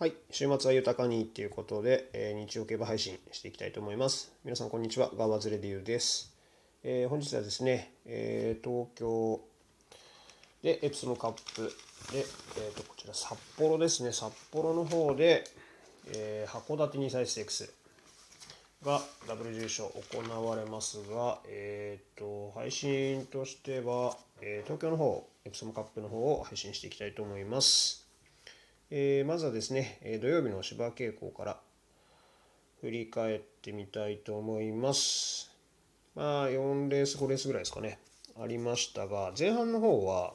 はい、週末は豊かにということで、えー、日曜競馬配信していきたいと思います。皆さん、こんにちは。ガーバズレデューです。えー本日はですね、えー東京でエプソムカップで、えー、とこちら札幌ですね、札幌の方で、えー函館2歳ステークスがダブル重賞行われますが、えー、と配信としては、え東京の方、エプソムカップの方を配信していきたいと思います。えーまずはですね、え土曜日の芝傾向から振り返ってみたいと思います。まあ、4レース、5レースぐらいですかね、ありましたが、前半の方は、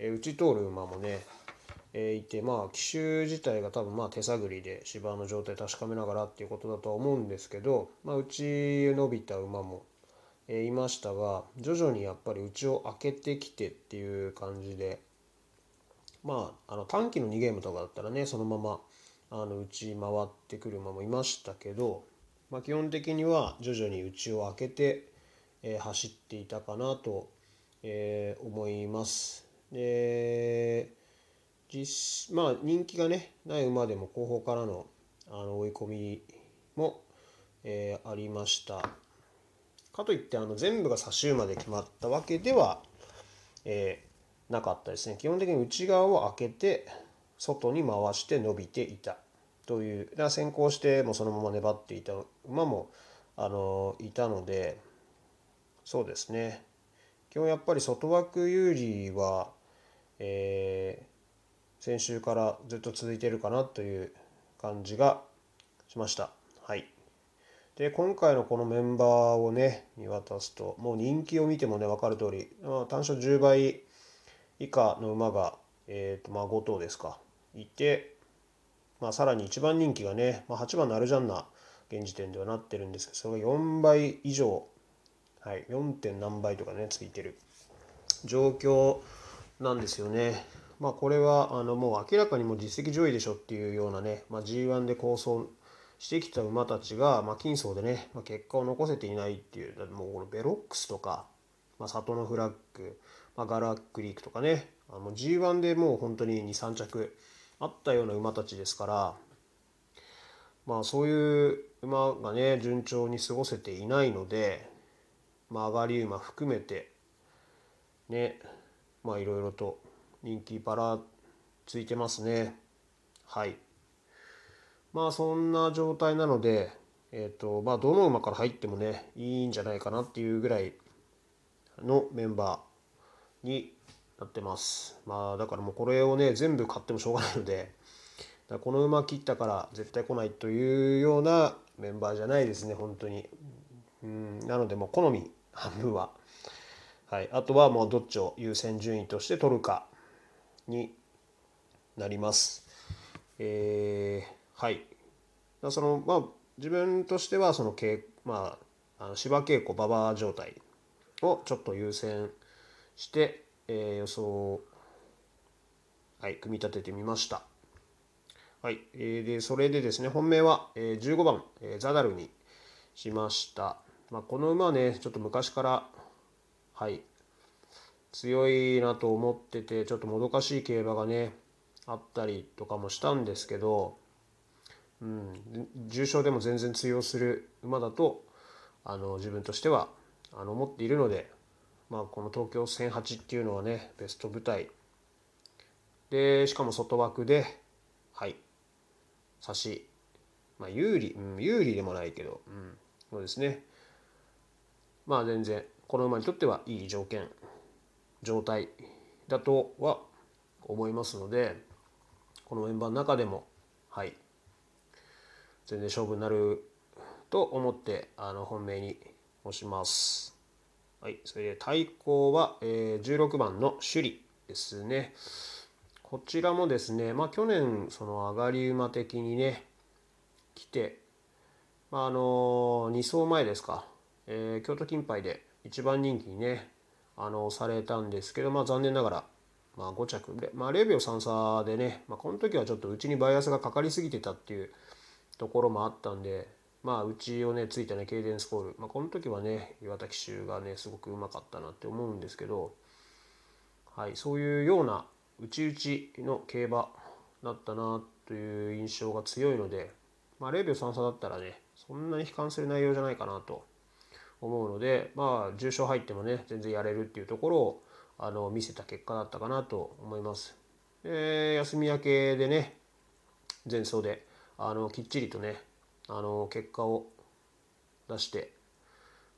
えー、内通る馬もね、えーいて、まあ、騎手自体が多分まあ手探りで芝の状態確かめながらっていうことだとは思うんですけど、まあ、内伸びた馬も、えーいましたが、徐々にやっぱり内を開けてきてっていう感じで、まあ、あの短期の2ゲームとかだったらねそのままあの内回ってくる馬もいましたけど、まあ、基本的には徐々に内を開けて、えー走っていたかなと、えー思います。で実まあ人気がねない馬でも後方からのあの追い込みも、えーありました。かといってあの全部が差し馬で決まったわけでは、えーなかったですね。基本的に内側を開けて外に回して伸びていた。という。先行してもそのまま粘っていた馬もあのいたのでそうですね。基本やっぱり外枠有利は、えー先週からずっと続いてるかなという感じがしました。はい。で今回のこのメンバーをね見渡すともう人気を見てもね分かる通り、まあ、単勝10倍以下の馬が、えーとまあ、5頭ですかいて、まあ、さらに一番人気がね、まあ、8番のアルジャンナ現時点ではなってるんですけどそれが4倍以上、はい、4. 点何倍とかねついてる状況なんですよね。まあこれはあのもう明らかにも実績上位でしょっていうようなね、まあ、G1 で構想してきた馬たちが、まあ、金層でね、まあ、結果を残せていないっていうもうこのベロックスとか、まあ、里のフラッグ、まあ、ガラックリークとかね。あの G1 でもう本当に23着あったような馬たちですから。まあそういう馬がね順調に過ごせていないので、まあ、上がり馬含めてねまあいろいろと人気ばらついてますね。はい。まあそんな状態なのでえっ、とまあどの馬から入ってもねいいんじゃないかなっていうぐらいのメンバーになってます。まあだからもうこれをね全部買ってもしょうがないのでだこの馬切ったから絶対来ないというようなメンバーじゃないですね本当に。うんなのでもう好み半分は。はいあとはもうどっちを優先順位として取るかになります。えーはい。だそのまあ自分としてはそのまああの芝稽古馬場状態をちょっと優先して、えー予想を、はい、組み立ててみました。はい、えーでそれでですね本命は、えー15番、えーザダルにしました。まあ、この馬はねちょっと昔からはい強いなと思っててちょっともどかしい競馬がねあったりとかもしたんですけど、うん、重賞でも全然通用する馬だとあの自分としてはあの思っているので、まあ、この東京1008っていうのはねベスト舞台。でしかも外枠ではい。差し、まあ、有利、うん、有利でもないけど、うん、そうですね。まあ全然この馬にとってはいい条件状態だとは思いますのでこのメンバーの中でもはい。全然勝負になると思ってあの本命に押します。はい、それで対抗は、えー16番の首里ですね。こちらもですね、まあ、去年その上がり馬的にね来て、まあ、あの2走前ですか、えー京都金杯で一番人気にねあのされたんですけど、まあ、残念ながら、まあ、5着で、まあ、0秒3差でね、まあ、この時はちょっとうちにバイアスがかかりすぎてたっていうところもあったんで、まあ、うちをねついたねケイデンスコール、まあ、この時はね岩田騎手がねすごくうまかったなって思うんですけど、はい、そういうような内々の競馬だったなという印象が強いので、まあ、0秒33だったらねそんなに悲観する内容じゃないかなと思うのでまあ重賞入ってもね全然やれるっていうところをあの見せた結果だったかなと思います。で休み明けでね前走であのきっちりとねあの結果を出して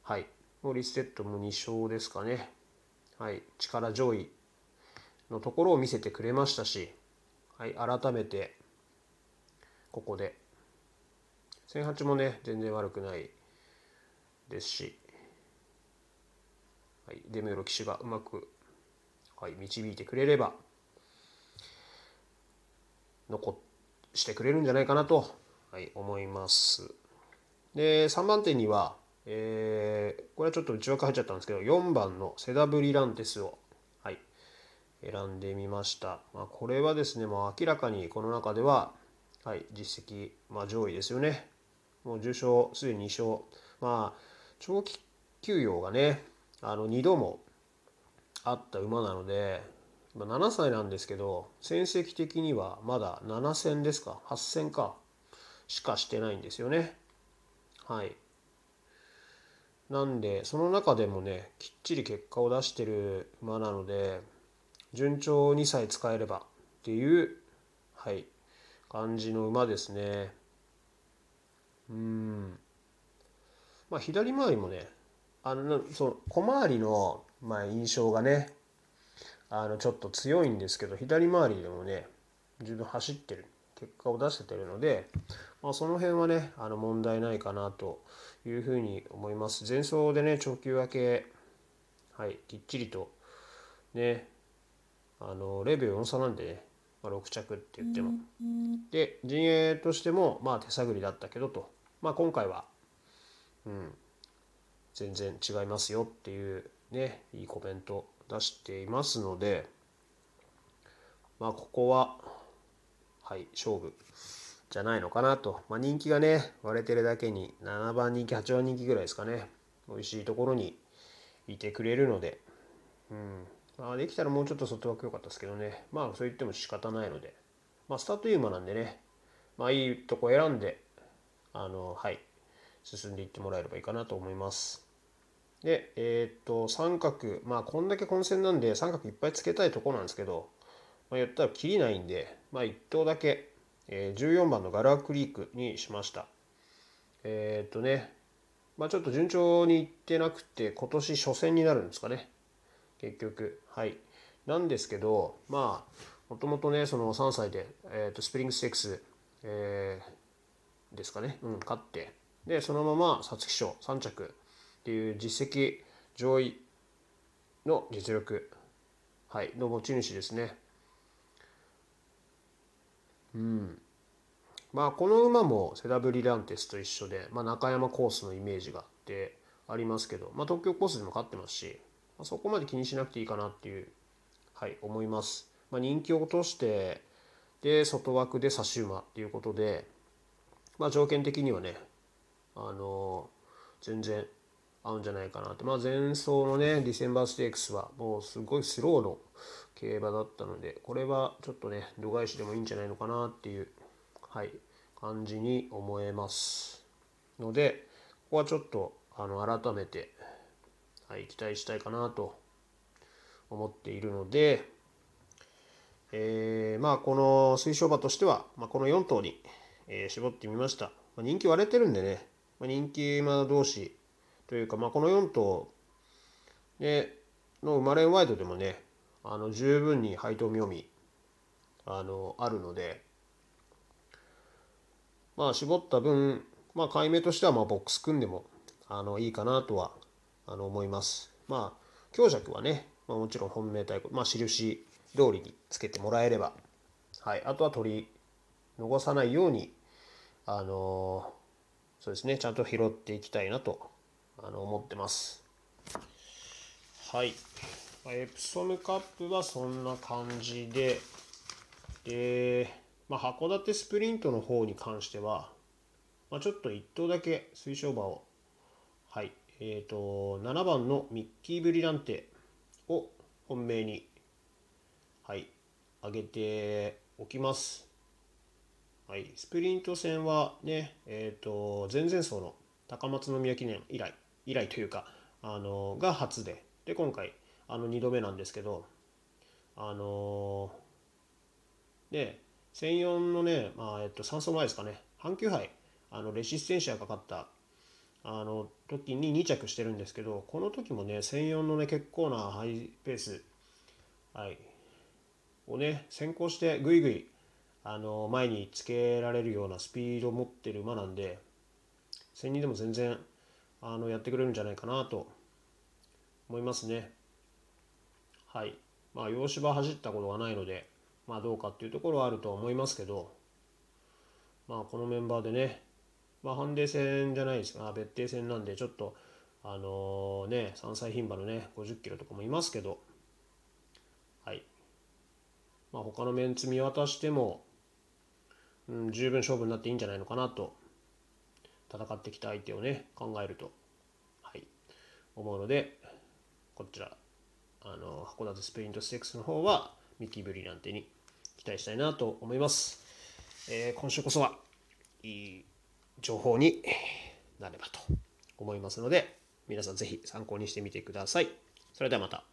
はい。もうリステッドも2勝ですかね。はい。力上位のところを見せてくれましたし、はい、改めてここで。1008もね全然悪くないですし、はい、デメロ騎手がうまく、はい、導いてくれれば残してくれるんじゃないかなと、はい、思います。で3番手には、えー、これはちょっと内枠入っちゃったんですけど4番のセダブリランテスを、はい、選んでみました。まあ、これはですね、まあ、明らかにこの中では、はい、実績、まあ、上位ですよね。もう重賞すでに2勝。まあ長期休養がねあの2度もあった馬なので7歳なんですけど戦績的にはまだ7戦ですか？8戦かしかしてないんですよね。はい。なんでその中でもねきっちり結果を出してる馬なので順調にさえ使えればっていうはい感じの馬ですね。うん。まあ、左回りもねあのその小回りの、まあ、印象がねあのちょっと強いんですけど左回りでもね十分走ってる結果を出せてるので、まあ、その辺はねあの問題ないかなというふうに思います。前走でね長球明けはいきっちりとねあの0秒4差なんでね、まあ、6着って言っても。で陣営としてもまあ手探りだったけどと、まあ、今回はうん、全然違いますよっていうねいいコメント出していますのでまあここははい勝負じゃないのかなと、まあ、人気がね割れてるだけに7番人気8番人気ぐらいですかね。美味しいところにいてくれるので、うん。まあ、できたらもうちょっと外枠良かったですけどね。まあそう言っても仕方ないので、まあ、スタートユーマなんでね。まあいいとこ選んであのはい。進んでいってもらえればいいかなと思います。で、えー、っと、三角、まあ、こんだけ混戦なんで、三角いっぱいつけたいとこなんですけど、まあ、言ったら切りないんで、まあ、1頭だけ、え、14番のガラクリークにしました。えー、っとね、まあ、ちょっと順調にいってなくて、今年初戦になるんですかね。結局。はい。なんですけど、まあ、もともとね、その3歳で、えー、とスプリングステークス、えー、ですかね、うん、勝って、でそのまま皐月賞3着っていう実績上位の実力、はい、の持ち主ですね。うん。まあこの馬もセダブリランテスと一緒で、まあ、中山コースのイメージがあってありますけど、まあ、東京コースでも勝ってますし、まあ、そこまで気にしなくていいかなっていう、はい、思います。まあ、人気を落としてで外枠で差し馬っていうことで、まあ、条件的にはねあの全然合うんじゃないかなと。まあ前走のねディセンバーステークスはもうすごいスローの競馬だったのでこれはちょっとね度外視でもいいんじゃないのかなっていうはい感じに思えますのでここはちょっとあの改めて、はい、期待したいかなと思っているので、えー、まあこの推奨馬としては、まあ、この4頭に、えー、絞ってみました、まあ、人気割れてるんでね。まあ、人気馬同士というか、まあ、この4頭での生まれんワイドでもねあの十分に配当妙味あのあるのでまあ絞った分まあ買い目としてはまあボックス組んでもあのいいかなとはあの思います。まあ強弱はね、まあ、もちろん本命対抗まあ印通りにつけてもらえればはいあとは取り逃さないようにあのそうですねちゃんと拾っていきたいなとあの思ってます。はい。エプソムカップはそんな感じでで、まあ、函館スプリントの方に関しては、まあ、ちょっと1頭だけ推奨馬を。はい。えーと、7番のミッキー・ブリランテを本命にはい上げておきます。はい、スプリント戦はね、えーと、前々走の高松宮記念以来。以来というかあのが初でで今回あの2度目なんですけどあのね1004のね、まあえっと、3走前ですかね阪急杯あのレシステンシアがかかったあの時に2着してるんですけどこの時もね1004のね結構なハイペース、はい、をね先行してぐいぐいあの前につけられるようなスピードを持ってる馬なんで1002でも全然あのやってくれるんじゃないかなと思いますね。はい。まあ、洋芝走ったことがないので、まあどうかっていうところはあるとは思いますけど、まあこのメンバーでね、まあハンデ戦じゃないですが、別定戦なんでちょっと、あのー、ね、3歳牝馬のね、50キロとかもいますけど、はい。まあ他のメンツ見渡しても、うん、十分勝負になっていいんじゃないのかなと、戦ってきた相手をね、考えると、はい、思うので、こちら、あの函館スプリントステークスの方はミキ・ブリランテに期待したいなと思います。えー、今週こそはいい情報になればと思いますので皆さんぜひ参考にしてみてください。それではまた。